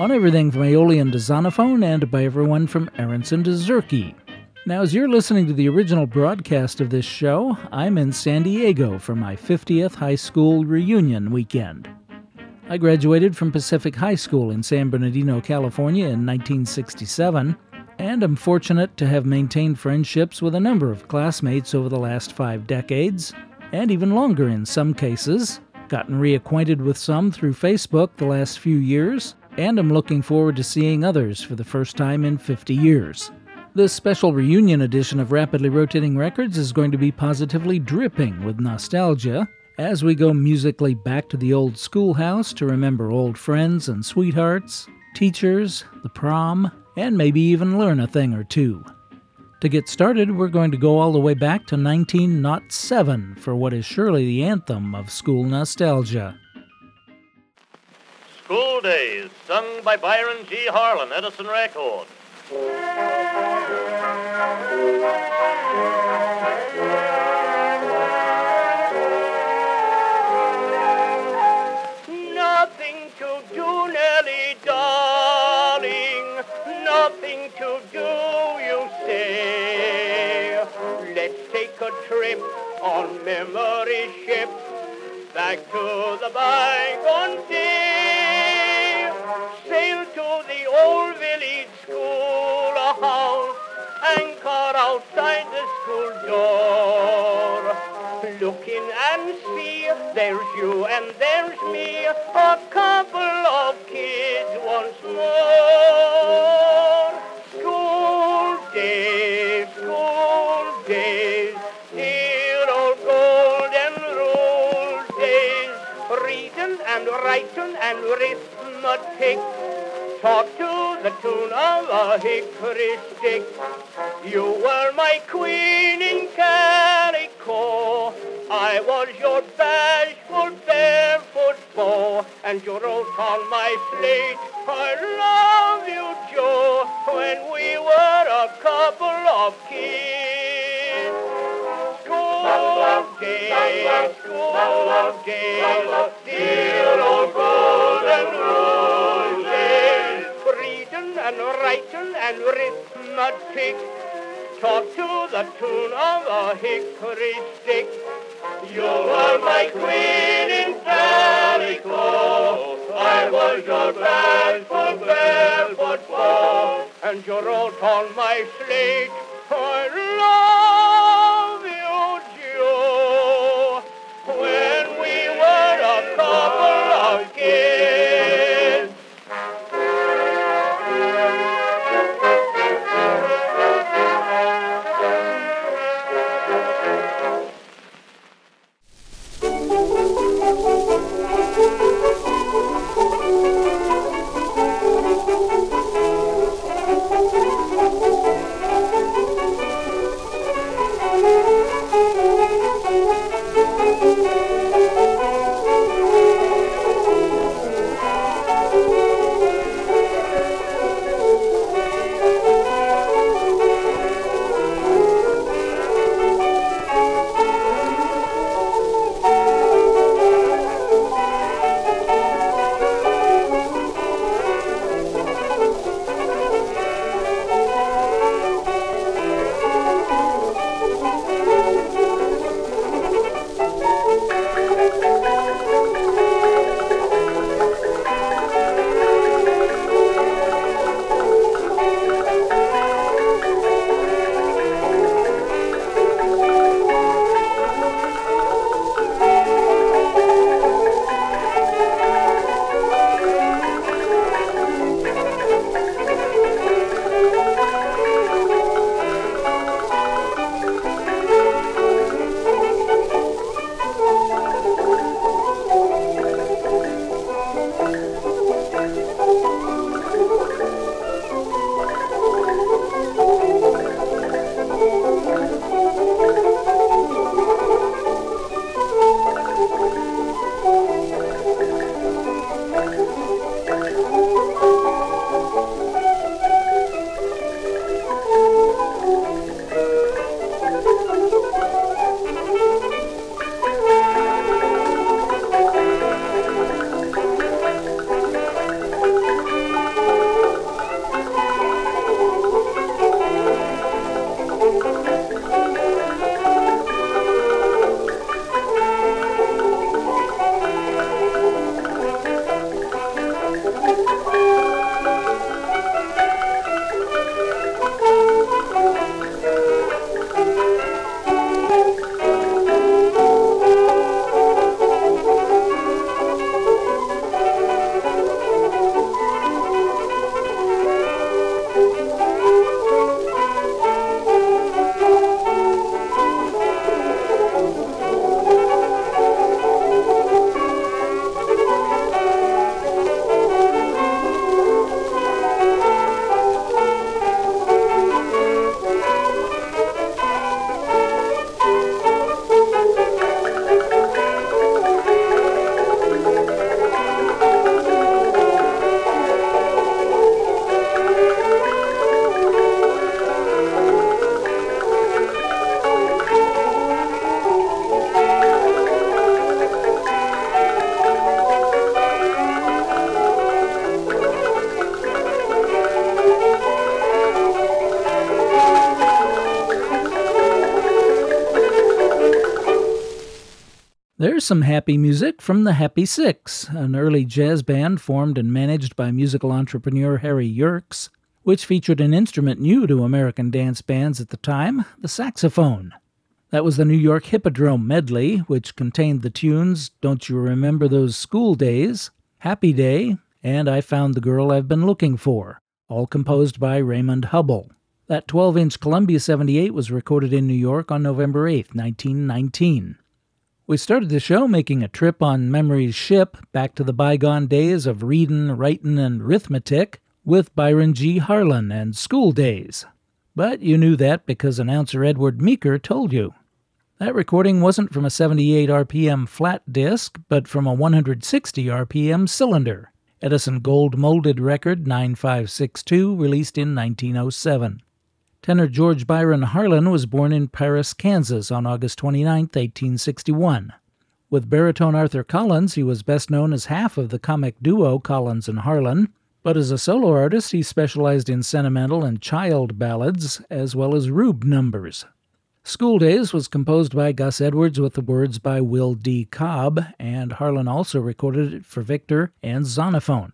on everything from Aeolian to Zonophone and by everyone from Aaronson to Zurke. Now, as you're listening to the original broadcast of this show, I'm in San Diego for my 50th high school reunion weekend. I graduated from Pacific High School in San Bernardino, California in 1967 and am fortunate to have maintained friendships with a number of classmates over the last five decades, and even longer in some cases. Gotten reacquainted with some through Facebook the last few years, and I'm looking forward to seeing others for the first time in 50 years. This special reunion edition of Rapidly Rotating Records is going to be positively dripping with nostalgia as we go musically back to the old schoolhouse to remember old friends and sweethearts, teachers, the prom, and maybe even learn a thing or two. To get started, we're going to go all the way back to 1907 for what is surely the anthem of school nostalgia. School Days, sung by Byron G. Harlan, Edison Record. Nothing to do, Nellie, darling. Nothing to do, you say. Let's take a trip on memory ship back to the bygone day. Old village schoolhouse, anchor outside the school door. Look in and see, there's you and there's me, a couple of kids once more. School days, school days, dear old golden rule days, reading and writing and arithmetic, taught to the tune of a hickory stick. You were my queen in calico. I was your bashful barefoot beau, and you wrote on my slate, I love you, Joe, when we were a couple of kids. School days, school days, dear old golden rule and writing and arithmetic, taught to the tune of a hickory stick. You were my queen in calico. I was your bashful barefoot beau, and you wrote on my slate, I love There's some happy music from the Happy Six, an early jazz band formed and managed by musical entrepreneur Harry Yerkes, which featured an instrument new to American dance bands at the time, the saxophone. That was the New York Hippodrome medley, which contained the tunes Don't You Remember Those School Days, Happy Day, and I Found the Girl I've Been Looking For, all composed by Raymond Hubbell. That 12 inch Columbia 78 was recorded in New York on November 8, 1919. We started the show making a trip on memory's ship back to the bygone days of readin', writin', and arithmetic with Byron G. Harlan and School Days. But you knew that because announcer Edward Meeker told you. That recording wasn't from a 78 RPM flat disc, but from a 160 RPM cylinder. Edison Gold Molded Record 9562, released in 1907. Tenor George Byron Harlan was born in Paris, Kansas on August 29, 1861. With baritone Arthur Collins, he was best known as half of the comic duo Collins and Harlan, but as a solo artist, he specialized in sentimental and child ballads, as well as rube numbers. School Days was composed by Gus Edwards with the words by Will D. Cobb, and Harlan also recorded it for Victor and Zonophone.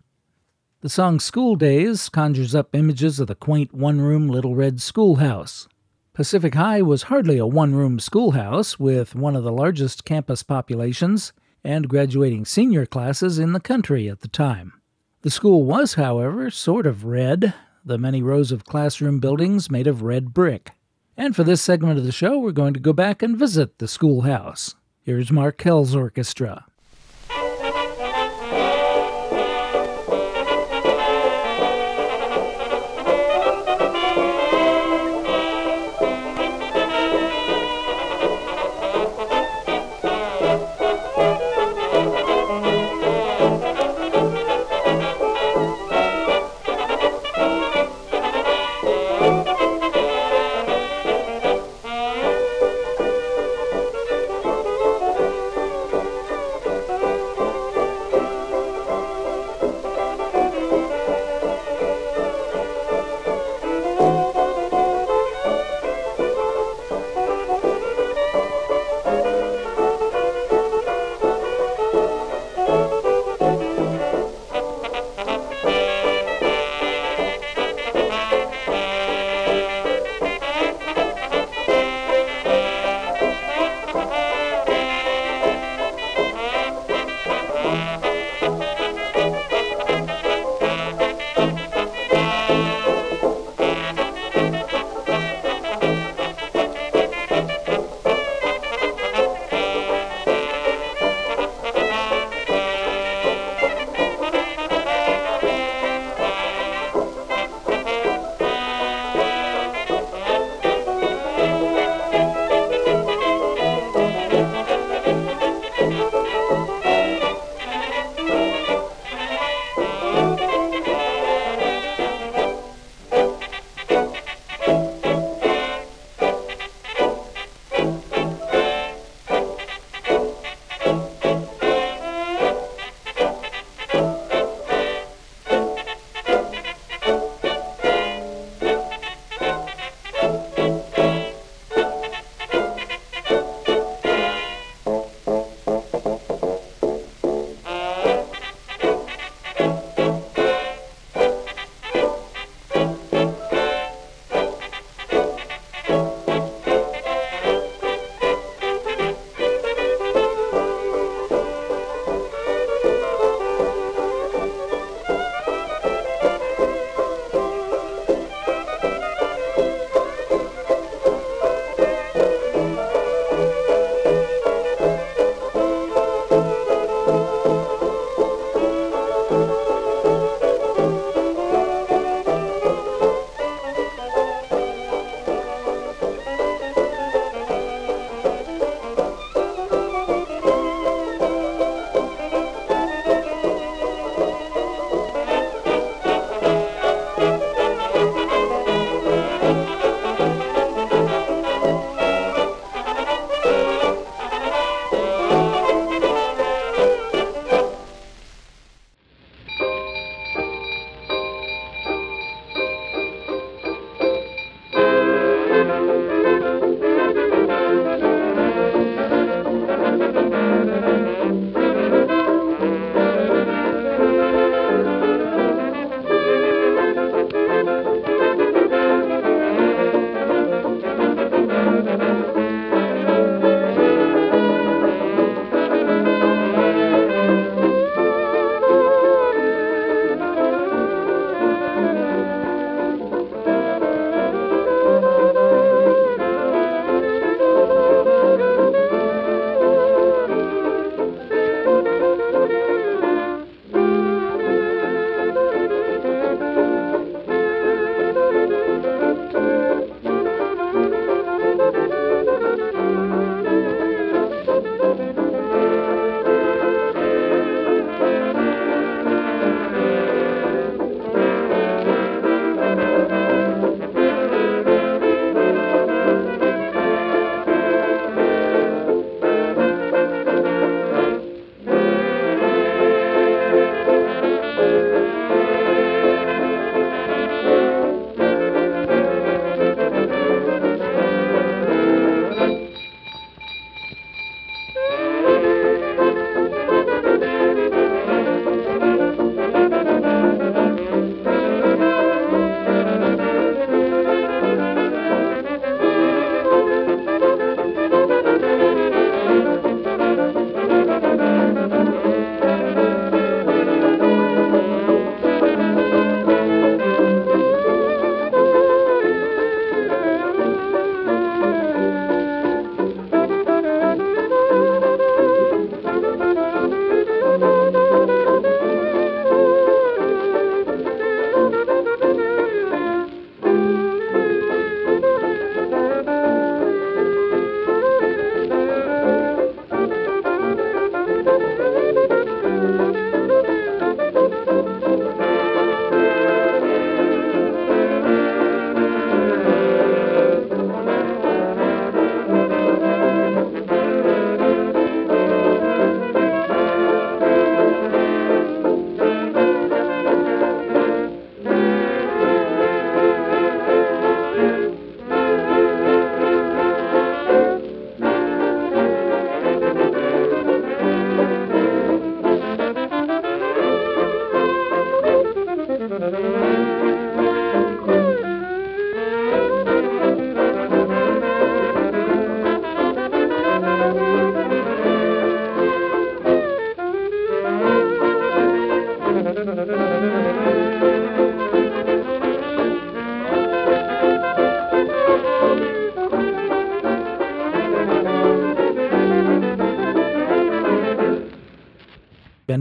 The song School Days conjures up images of the quaint one room Little Red Schoolhouse. Pacific High was hardly a one room schoolhouse with one of the largest campus populations and graduating senior classes in the country at the time. The school was, however, sort of red, the many rows of classroom buildings made of red brick. And for this segment of the show, we're going to go back and visit the schoolhouse. Here's Markel's orchestra.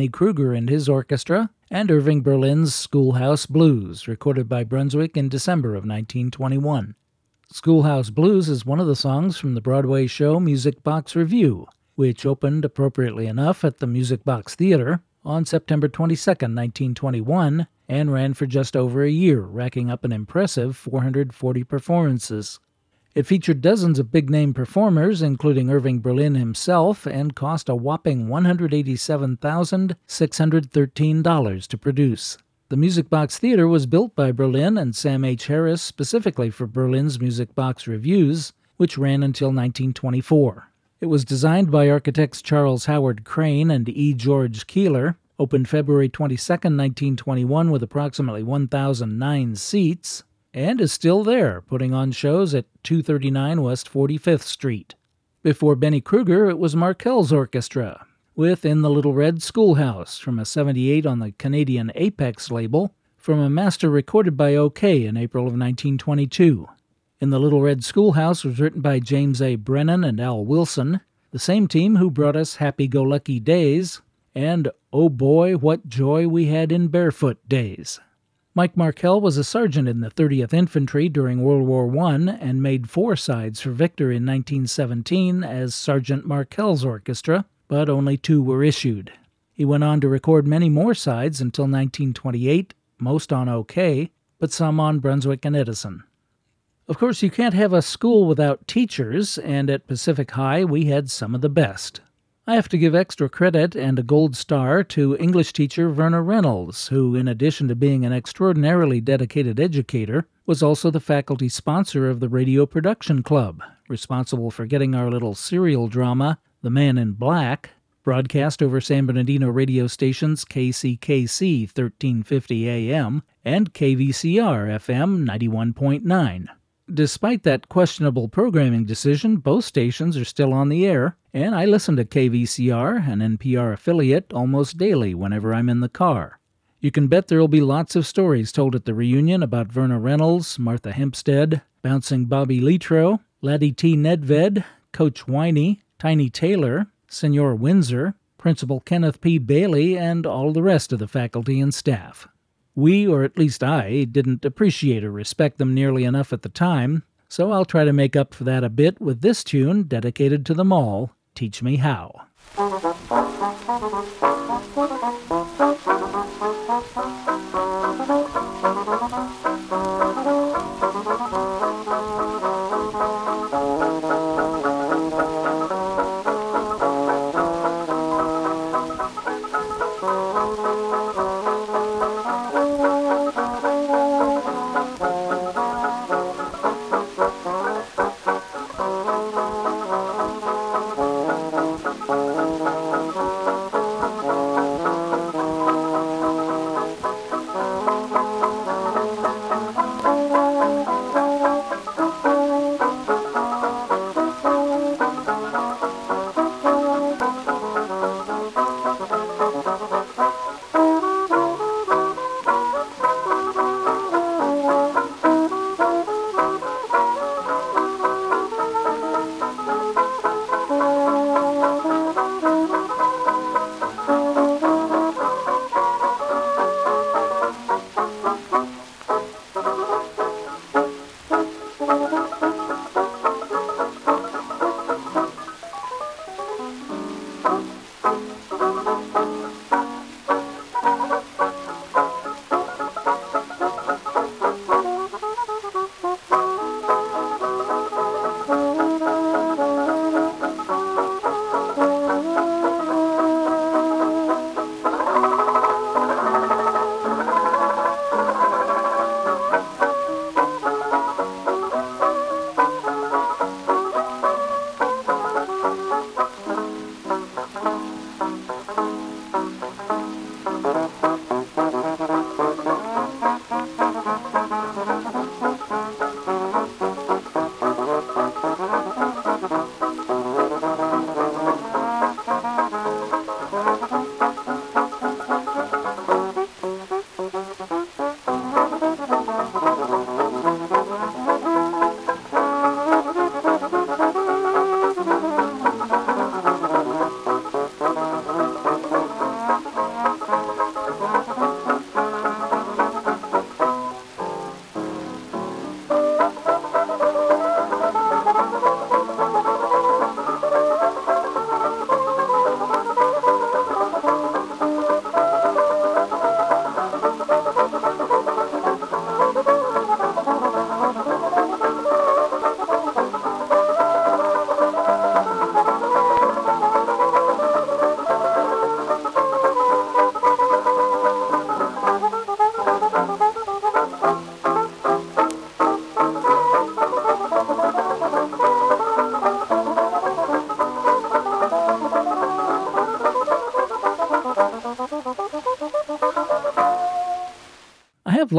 Krueger and his orchestra, and Irving Berlin's Schoolhouse Blues, recorded by Brunswick in December of 1921. Schoolhouse Blues is one of the songs from the Broadway show Music Box Revue, which opened appropriately enough at the Music Box Theater on September 22, 1921, and ran for just over a year, racking up an impressive 440 performances. It featured dozens of big name performers, including Irving Berlin himself, and cost a whopping $187,613 to produce. The Music Box Theater was built by Berlin and Sam H. Harris specifically for Berlin's Music Box Revues, which ran until 1924. It was designed by architects Charles Howard Crane and E. George Kiehler, opened February 22, 1921, with approximately 1,009 seats, and is still there, putting on shows at 239 West 45th Street. Before Benny Krueger, it was Markel's orchestra, with In the Little Red Schoolhouse from a 78 on the Canadian Apex label, from a master recorded by OKeh in April of 1922. In the Little Red Schoolhouse was written by James A. Brennan and Al Wilson, the same team who brought us Happy Go Lucky Days and Oh Boy, What Joy We Had in Barefoot Days. Mike Markel was a sergeant in the 30th Infantry during World War I and made four sides for Victor in 1917 as Sergeant Markel's orchestra, but only two were issued. He went on to record many more sides until 1928, most on OKeh, but some on Brunswick and Edison. Of course, you can't have a school without teachers, and at Pacific High we had some of the best. I have to give extra credit and a gold star to English teacher Verna Reynolds, who, in addition to being an extraordinarily dedicated educator, was also the faculty sponsor of the Radio Production Club, responsible for getting our little serial drama, The Man in Black, broadcast over San Bernardino radio stations KCKC 1350 AM and KVCR FM 91.9. Despite that questionable programming decision, both stations are still on the air, and I listen to KVCR, an NPR affiliate, almost daily whenever I'm in the car. You can bet there'll be lots of stories told at the reunion about Verna Reynolds, Martha Hempstead, Bouncing Bobby Litro, Laddie T. Nedved, Coach Winey, Tiny Taylor, Senor Windsor, Principal Kenneth P. Bailey, and all the rest of the faculty and staff. We, or at least I, didn't appreciate or respect them nearly enough at the time, so I'll try to make up for that a bit with this tune dedicated to them all Teach Me How.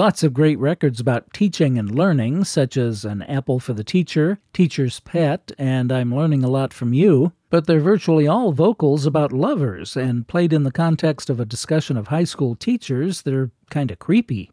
Lots of great records about teaching and learning, such as An Apple for the Teacher, Teacher's Pet, and I'm Learning a Lot from You, but they're virtually all vocals about lovers and played in the context of a discussion of high school teachers that are kind of creepy.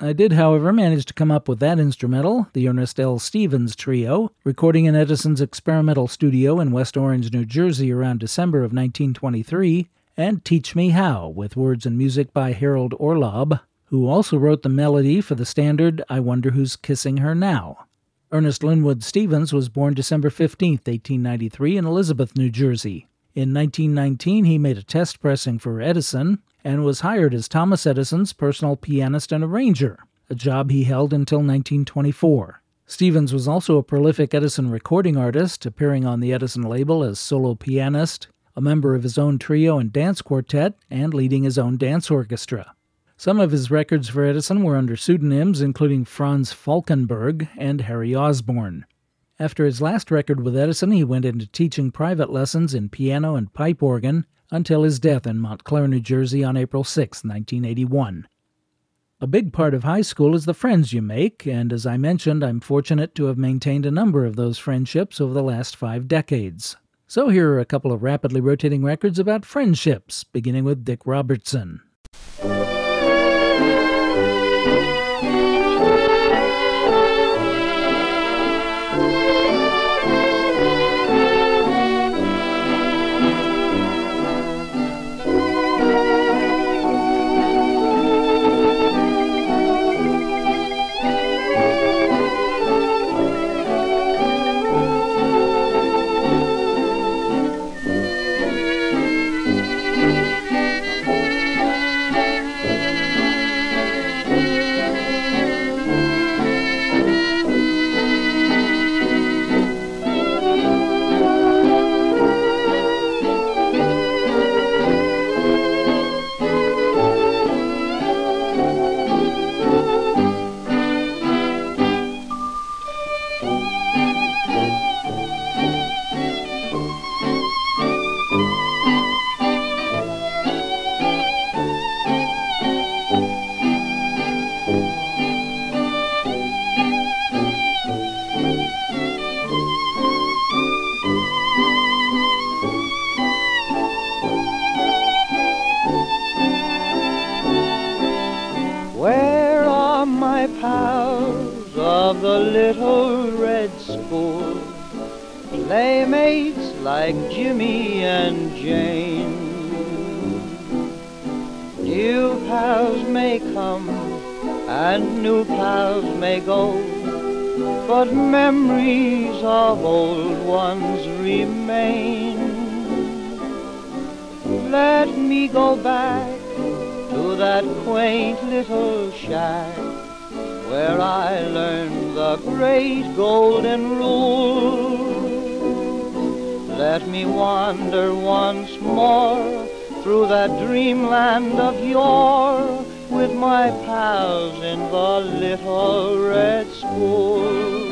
I did, however, manage to come up with that instrumental, the Ernest L. Stevens Trio, recording in Edison's experimental studio in West Orange, New Jersey around December of 1923, and Teach Me How, with words and music by Harold Orlob, who also wrote the melody for the standard I Wonder Who's Kissing Her Now. Ernest Linwood Stevens was born December 15, 1893, in Elizabeth, New Jersey. In 1919, he made a test pressing for Edison and was hired as Thomas Edison's personal pianist and arranger, a job he held until 1924. Stevens was also a prolific Edison recording artist, appearing on the Edison label as solo pianist, a member of his own trio and dance quartet, and leading his own dance orchestra. Some of his records for Edison were under pseudonyms, including Franz Falkenberg and Harry Osborne. After his last record with Edison, he went into teaching private lessons in piano and pipe organ until his death in Montclair, New Jersey on April 6, 1981. A big part of high school is the friends you make, and as I mentioned, I'm fortunate to have maintained a number of those friendships over the last five decades. So here are a couple of rapidly rotating records about friendships, beginning with Dick Robertson. like Jimmy and Jane. New pals may come and new pals may go, but memories of old ones remain. Let me go back to that quaint little shack where I learned the great golden rule. Let me wander once more through that dreamland of yore with my pals in the little red school.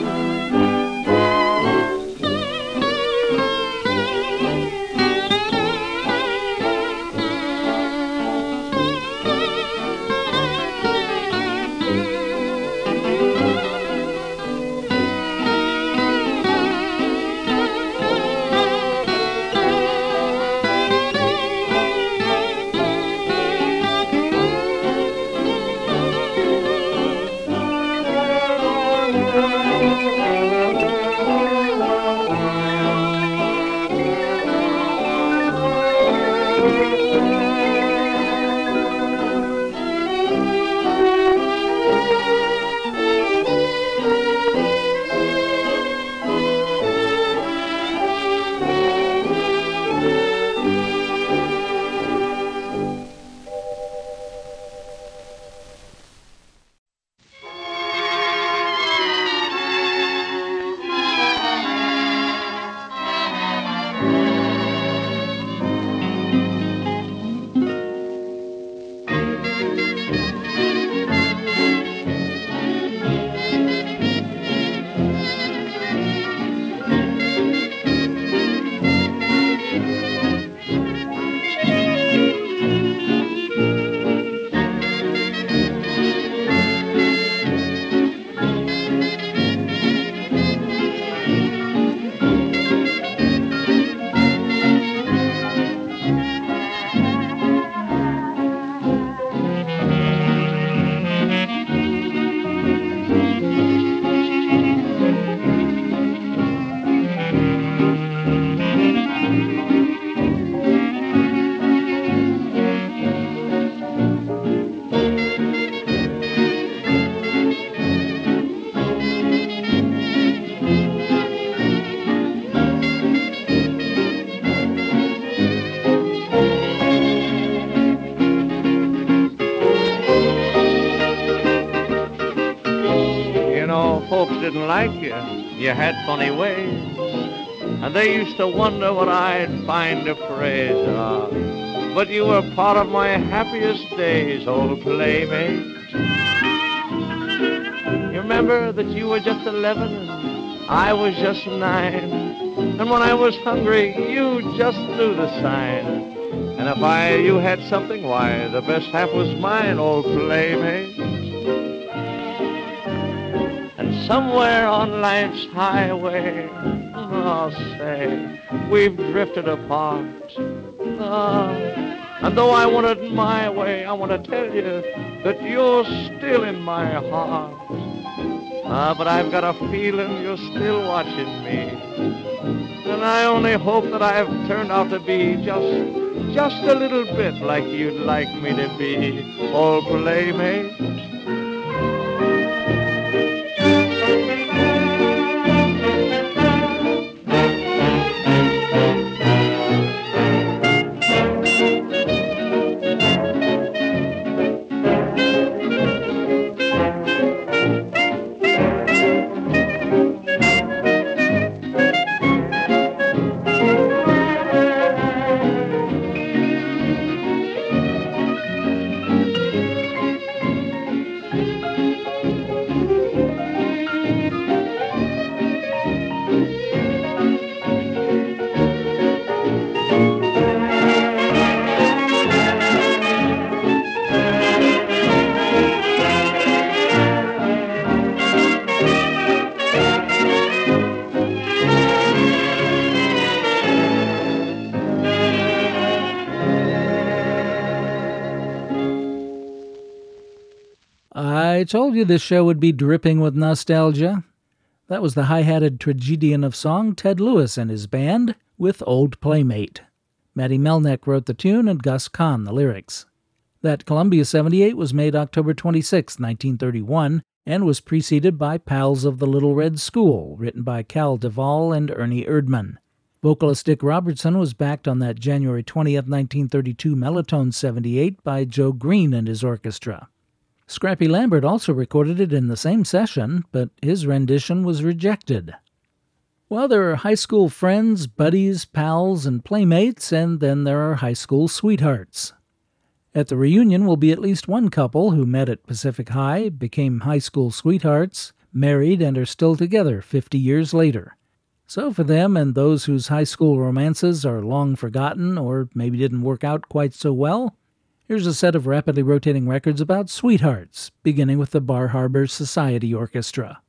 You. Had funny ways. And they used to wonder what I'd find to praise. Ah, but you were part of my happiest days, old playmate. You remember that you were just 11 and I was just nine. And when I was hungry, you just knew the sign. And if I, you had something, why, the best half was mine, old playmate. Somewhere on life's highway, I'll say, we've drifted apart. Ah, and though I want it my way, I want to tell you that you're still in my heart. Ah, but I've got a feeling you're still watching me. And I only hope that I've turned out to be just just a little bit like you'd like me to be, old playmate. Told you this show would be dripping with nostalgia. That was the high hatted tragedian of song, Ted Lewis and his band, with Old Playmate. Matty Malneck wrote the tune and Gus Kahn the lyrics. That Columbia 78 was made October 26, 1931, and was preceded by Pals of the Little Red School, written by Cal Duvall and Ernie Erdman. Vocalist Dick Robertson was backed on that January 20, 1932 Melotone 78 by Joe Green and his orchestra. Scrappy Lambert also recorded it in the same session, but his rendition was rejected. Well, there are high school friends, buddies, pals, and playmates, and then there are high school sweethearts. At the reunion will be at least one couple who met at Pacific High, became high school sweethearts, married, and are still together 50 years later. So, for them and those whose high school romances are long forgotten or maybe didn't work out quite so well, Here's a set of rapidly rotating records about sweethearts, beginning with the Bar Harbor Society Orchestra.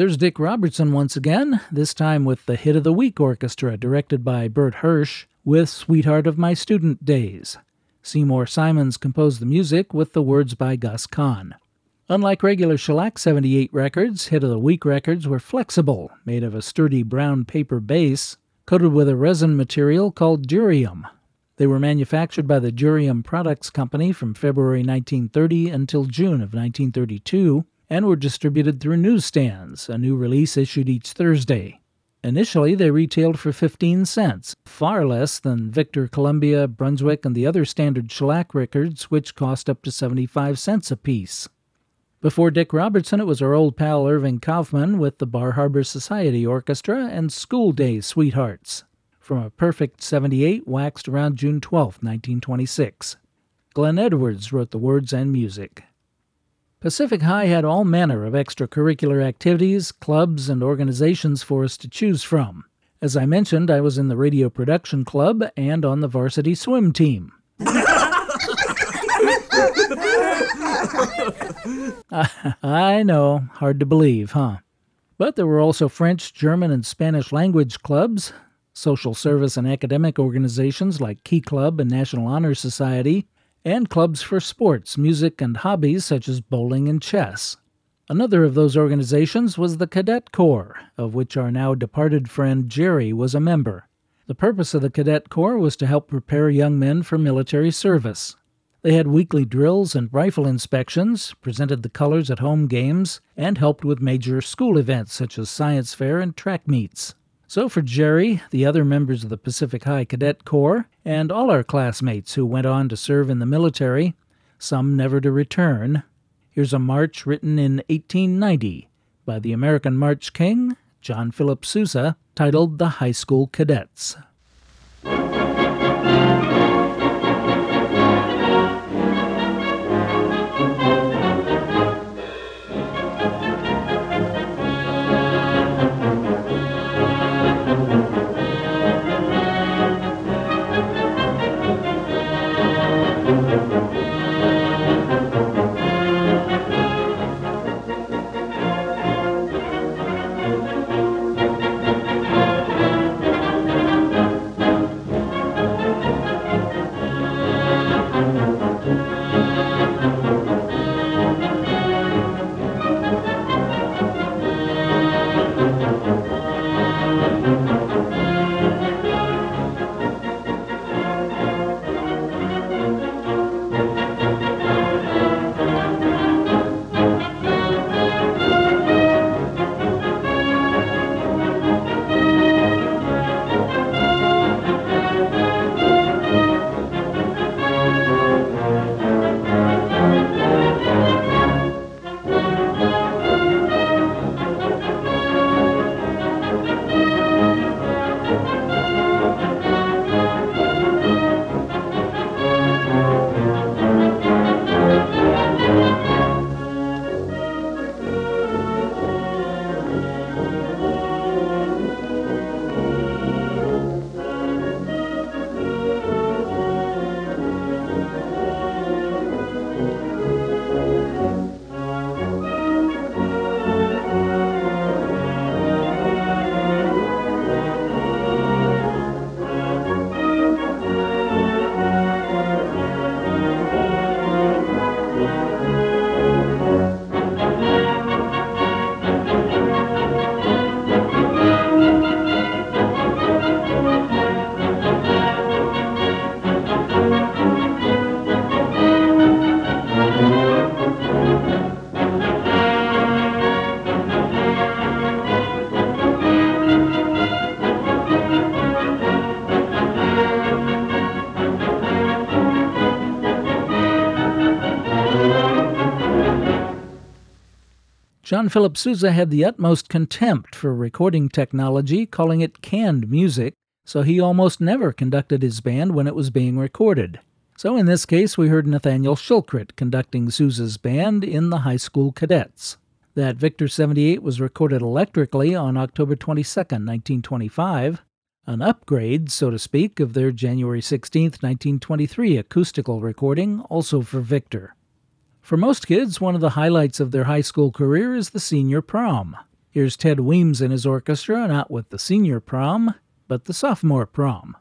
There's Dick Robertson once again, this time with the Hit of the Week Orchestra, directed by Bert Hirsch, with Sweetheart of My Student Days. Seymour Simons composed the music with the words by Gus Kahn. Unlike regular Shellac 78 records, Hit of the Week records were flexible, made of a sturdy brown paper base, coated with a resin material called durium. They were manufactured by the Durium Products Company from February 1930 until June of 1932 and were distributed through newsstands, a new release issued each Thursday. Initially, they retailed for 15 cents, far less than Victor, Columbia, Brunswick, and the other standard shellac records, which cost up to 75 cents apiece. Before Dick Robertson, it was our old pal Irving Kaufman with the Bar Harbor Society Orchestra and School Day Sweethearts, from a perfect 78 waxed around June 12, 1926. Glenn Edwards wrote the words and music. Pacific High had all manner of extracurricular activities, clubs, and organizations for us to choose from. As I mentioned, I was in the radio production club and on the varsity swim team. I know, hard to believe, huh? But there were also French, German, and Spanish language clubs, social service and academic organizations like Key Club and National Honor Society, and clubs for sports, music, and hobbies such as bowling and chess. Another of those organizations was the Cadet Corps, of which our now departed friend Jerry was a member. The purpose of the Cadet Corps was to help prepare young men for military service. They had weekly drills and rifle inspections, presented the colors at home games, and helped with major school events such as science fair and track meets. So, for Jerry, the other members of the Pacific High Cadet Corps, and all our classmates who went on to serve in the military, some never to return, here's a march written in 1890 by the American March King, John Philip Sousa, titled The High School Cadets. John Philip Sousa had the utmost contempt for recording technology, calling it canned music, so he almost never conducted his band when it was being recorded. So in this case, we heard Nathaniel Shilkret conducting Sousa's band in the high school cadets. That Victor 78 was recorded electrically on October 22, 1925, an upgrade, so to speak, of their January 16, 1923 acoustical recording, also for Victor. For most kids, one of the highlights of their high school career is the senior prom. Here's Ted Weems and his orchestra, not with the senior prom, but the sophomore prom.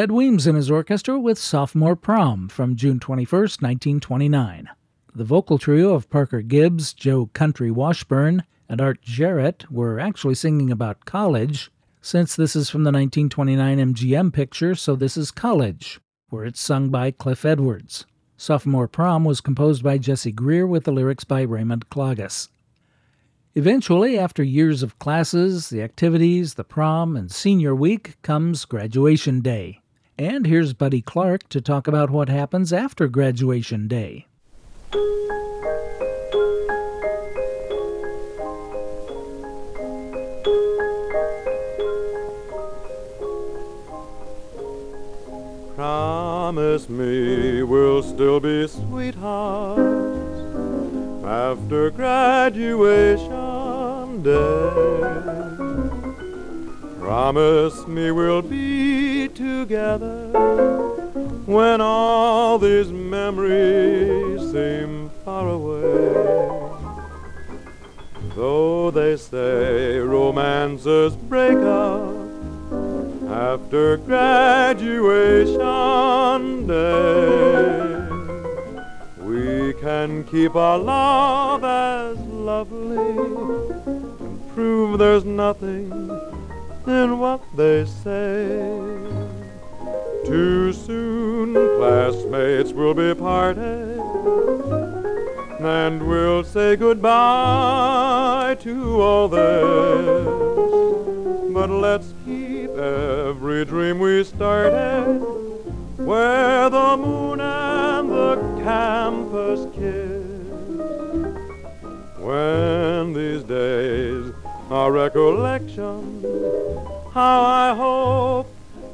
Ted Weems and his orchestra with Sophomore Prom from June 21, 1929. The vocal trio of Parker Gibbs, Joe Country Washburn, and Art Jarrett were actually singing about college, since this is from the 1929 MGM picture, so this is College, where it's sung by Cliff Edwards. Sophomore Prom was composed by Jesse Greer with the lyrics by Raymond Klages. Eventually, after years of classes, the activities, the prom, and senior week, comes graduation day. And here's Buddy Clark to talk about what happens after graduation day. Promise me we'll still be sweethearts after graduation day. Promise me we'll be together when all these memories seem far away. Though they say romances break up after graduation day we can keep our love as lovely and prove there's nothing in what they say. Too soon, classmates we'll be parted, and we'll say goodbye to all this. But let's keep every dream we started, where the moon and the campus kiss. When these days are recollection, how I hope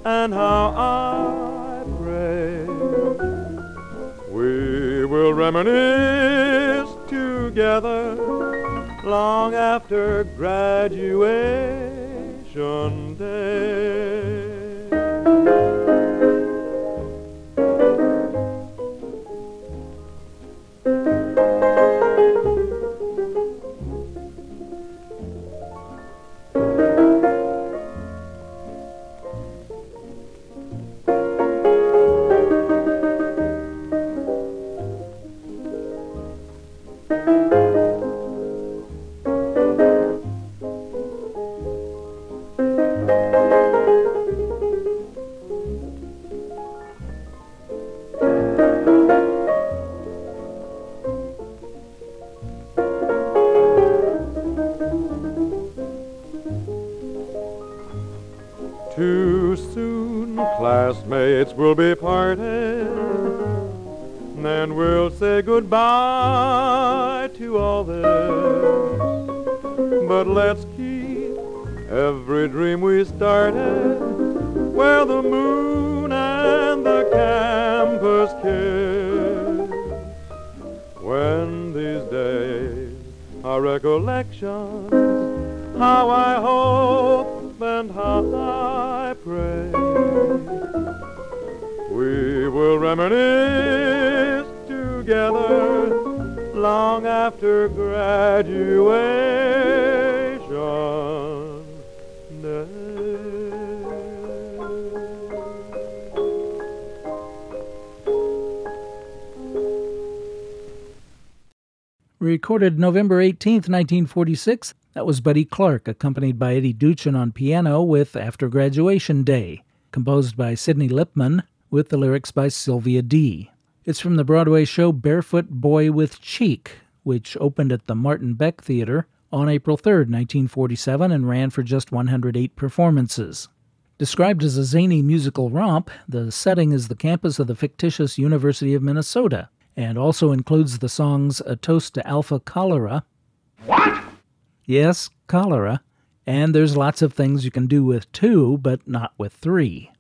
and how I pray. We will reminisce together long after graduation day. Where the moon and the campus kiss. When these days are recollections, how I hope and how I pray. We will reminisce together long after graduation Recorded November 18, 1946, that was Buddy Clark, accompanied by Eddie Duchin on piano with After Graduation Day, composed by Sidney Lippman, with the lyrics by Sylvia Dee It's from the Broadway show Barefoot Boy with Cheek, which opened at the Martin Beck Theater on April 3, 1947, and ran for just 108 performances. Described as a zany musical romp, the setting is the campus of the fictitious University of Minnesota, and also includes the songs A Toast to Alpha Cholera. What? Yes, cholera. And there's lots of things you can do with two, but not with three.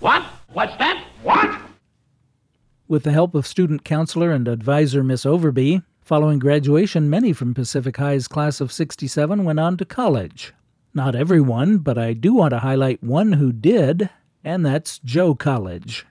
What? What's that? What? With the help of student counselor and advisor Miss Overby, following graduation, many from Pacific High's class of 67 went on to college. Not everyone, but I do want to highlight one who did, and that's Joe College.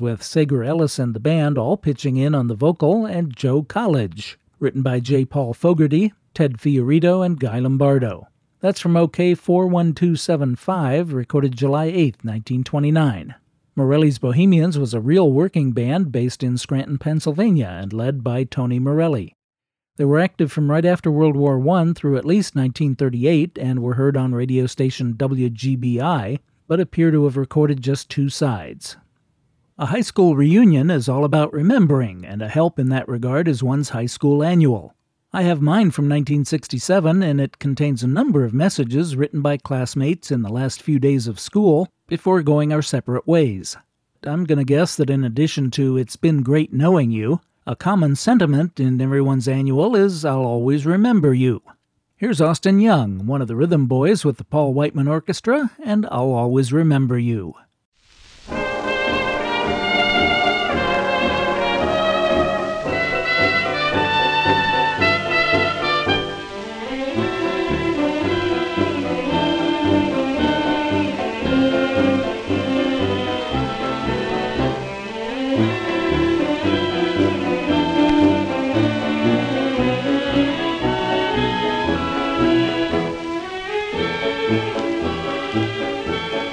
With Segar Ellis and the band all pitching in on the vocal, and Joe College, written by J. Paul Fogarty, Ted Fiorito, and Guy Lombardo. That's from OKeh 41275, recorded July 8, 1929. Morelli's Bohemians was a real working band based in Scranton, Pennsylvania, and led by Tony Morelli. They were active from right after World War I through at least 1938 and were heard on radio station WGBI, but appear to have recorded just two sides. A high school reunion is all about remembering, and a help in that regard is one's high school annual. I have mine from 1967, and it contains a number of messages written by classmates in the last few days of school before going our separate ways. I'm going to guess that in addition to It's Been Great Knowing You, a common sentiment in everyone's annual is I'll always remember you. Here's Austin Young, one of the rhythm boys with the Paul Whiteman Orchestra, and I'll always remember you.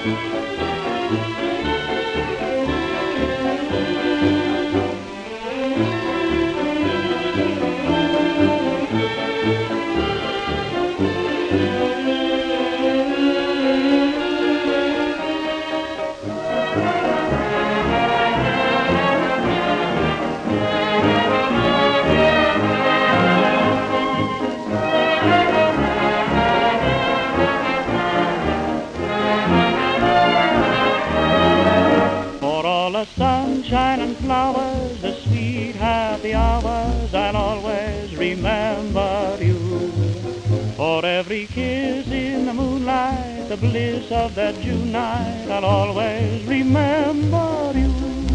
For that June I'll always remember you.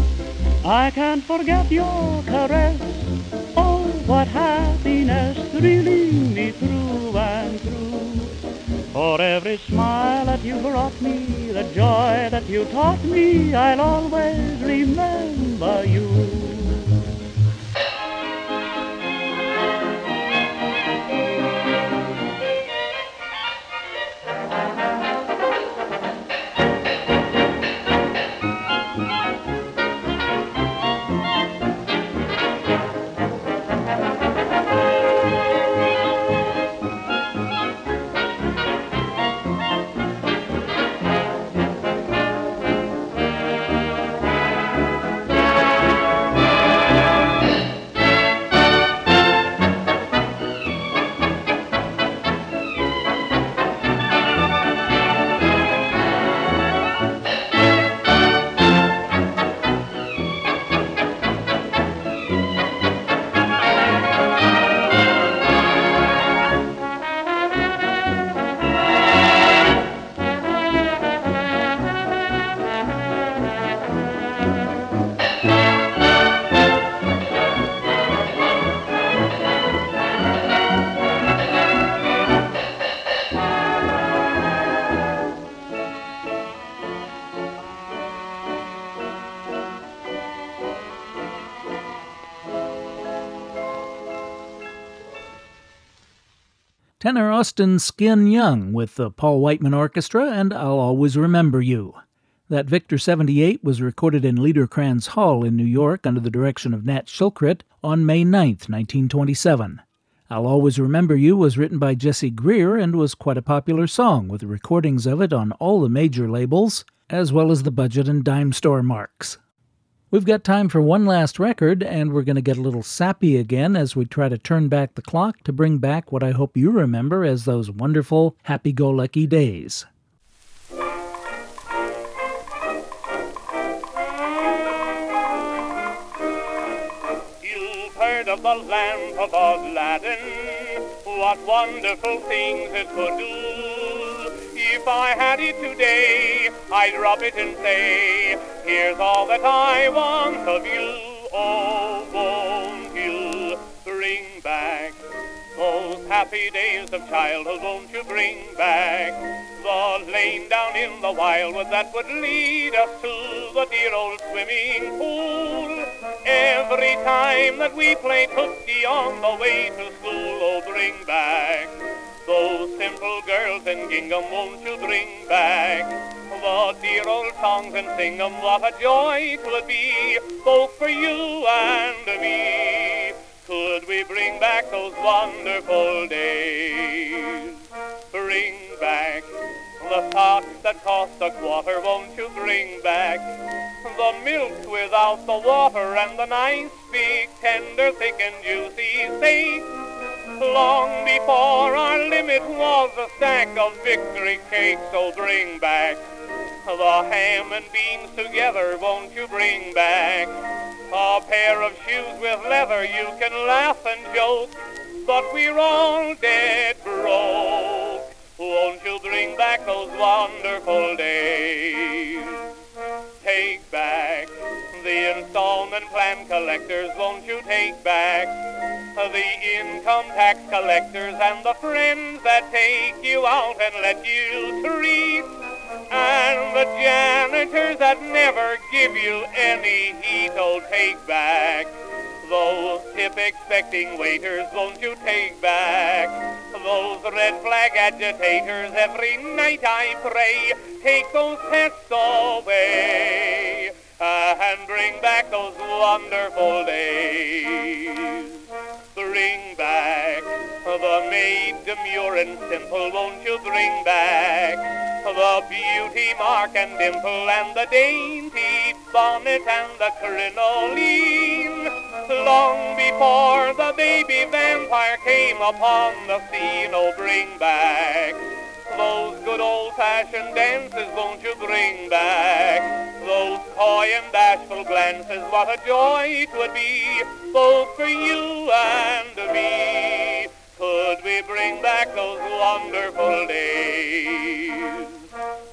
I can't forget your caress. Oh, what happiness thrilling me through and through. For every smile that you brought me, the joy that you taught me, I'll always remember you. Austin Skin Young with the Paul Whiteman Orchestra and I'll Always Remember You. That Victor 78 was recorded in Liederkranz Hall in New York under the direction of Nat Shilkret on May 9, 1927. I'll Always Remember You was written by Jesse Greer and was quite a popular song with recordings of it on all the major labels, as well as the budget and dime store marks. We've got time for one last record, and we're going to get a little sappy again as we try to turn back the clock to bring back what I hope you remember as those wonderful, happy go lucky days. You've heard of the lamp of Aladdin, what wonderful things it could do. If I had it today, I'd rub it and say, here's all that I want of you. Oh, won't you bring back those happy days of childhood? Won't you bring back the lane down in the wildwood that would lead us to the dear old swimming pool? Every time that we played hooky on the way to school, oh, bring back those simple girls in Gingham, won't you bring back the dear old songs and sing them? What a joy it would be, both for you and me. Could we bring back those wonderful days? Bring back the socks that cost a quarter, won't you bring back the milk without the water and the nice big tender, thick and juicy steak? Long before our limit was a stack of victory cakes, so bring back the ham and beans together, won't you bring back a pair of shoes with leather? You can laugh and joke, but we're all dead broke. Won't you bring back those wonderful days? Take back the installment plan collectors, won't you take back? The income tax collectors and the friends that take you out and let you treat, and the janitors that never give you any heat, oh, take back those tip expecting waiters, won't you take back those red flag agitators? Every night I pray, take those pests away and bring back those wonderful days. Bring back the maid demure and simple, won't you bring back the beauty mark and dimple and the dainty bonnet and the crinoline? Long before the baby vampire came upon the scene, oh bring back those good old-fashioned dances, won't you bring back those coy and bashful glances? What a joy it would be, both for you and wonderful days?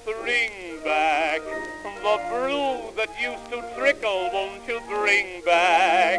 Bring back the brew that used to trickle, won't you bring back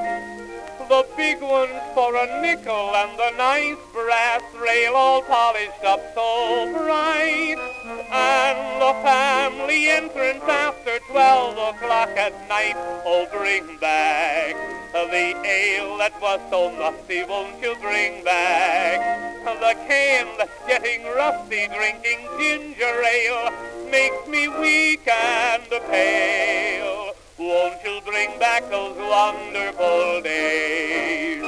the big ones for a nickel and the nice brass rail all polished up so bright. And the family entrance after twelve o'clock at night. Oh, bring back the ale that was so musty, won't you bring back the can that's getting rusty, drinking ginger ale makes me weak and pale. Won't you bring back those wonderful days?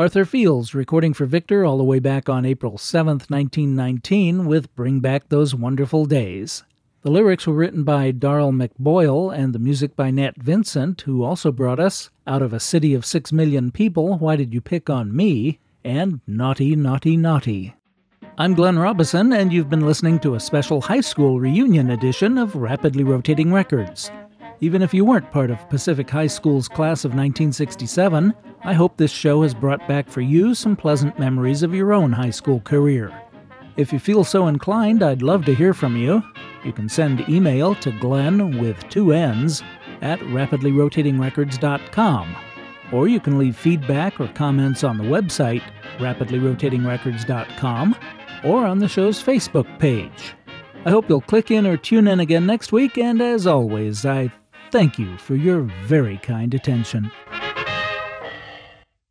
Arthur Fields recording for Victor all the way back on April 7, 1919, with Bring Back Those Wonderful Days. The lyrics were written by Darl MacBoyle and the music by Nat Vincent, who also brought us Out of a City of Six Million People, Why Did You Pick on Me? and Naughty, Naughty, Naughty. I'm Glenn Robison, and you've been listening to a special high school reunion edition of Rapidly Rotating Records. Even if you weren't part of Pacific High School's class of 1967, I hope this show has brought back for you some pleasant memories of your own high school career. If you feel so inclined, I'd love to hear from you. You can send email to Glenn with two N's at rapidlyrotatingrecords.com or you can leave feedback or comments on the website, rapidlyrotatingrecords.com, or on the show's Facebook page. I hope you'll click in or tune in again next week, and as always, I thank you for your very kind attention.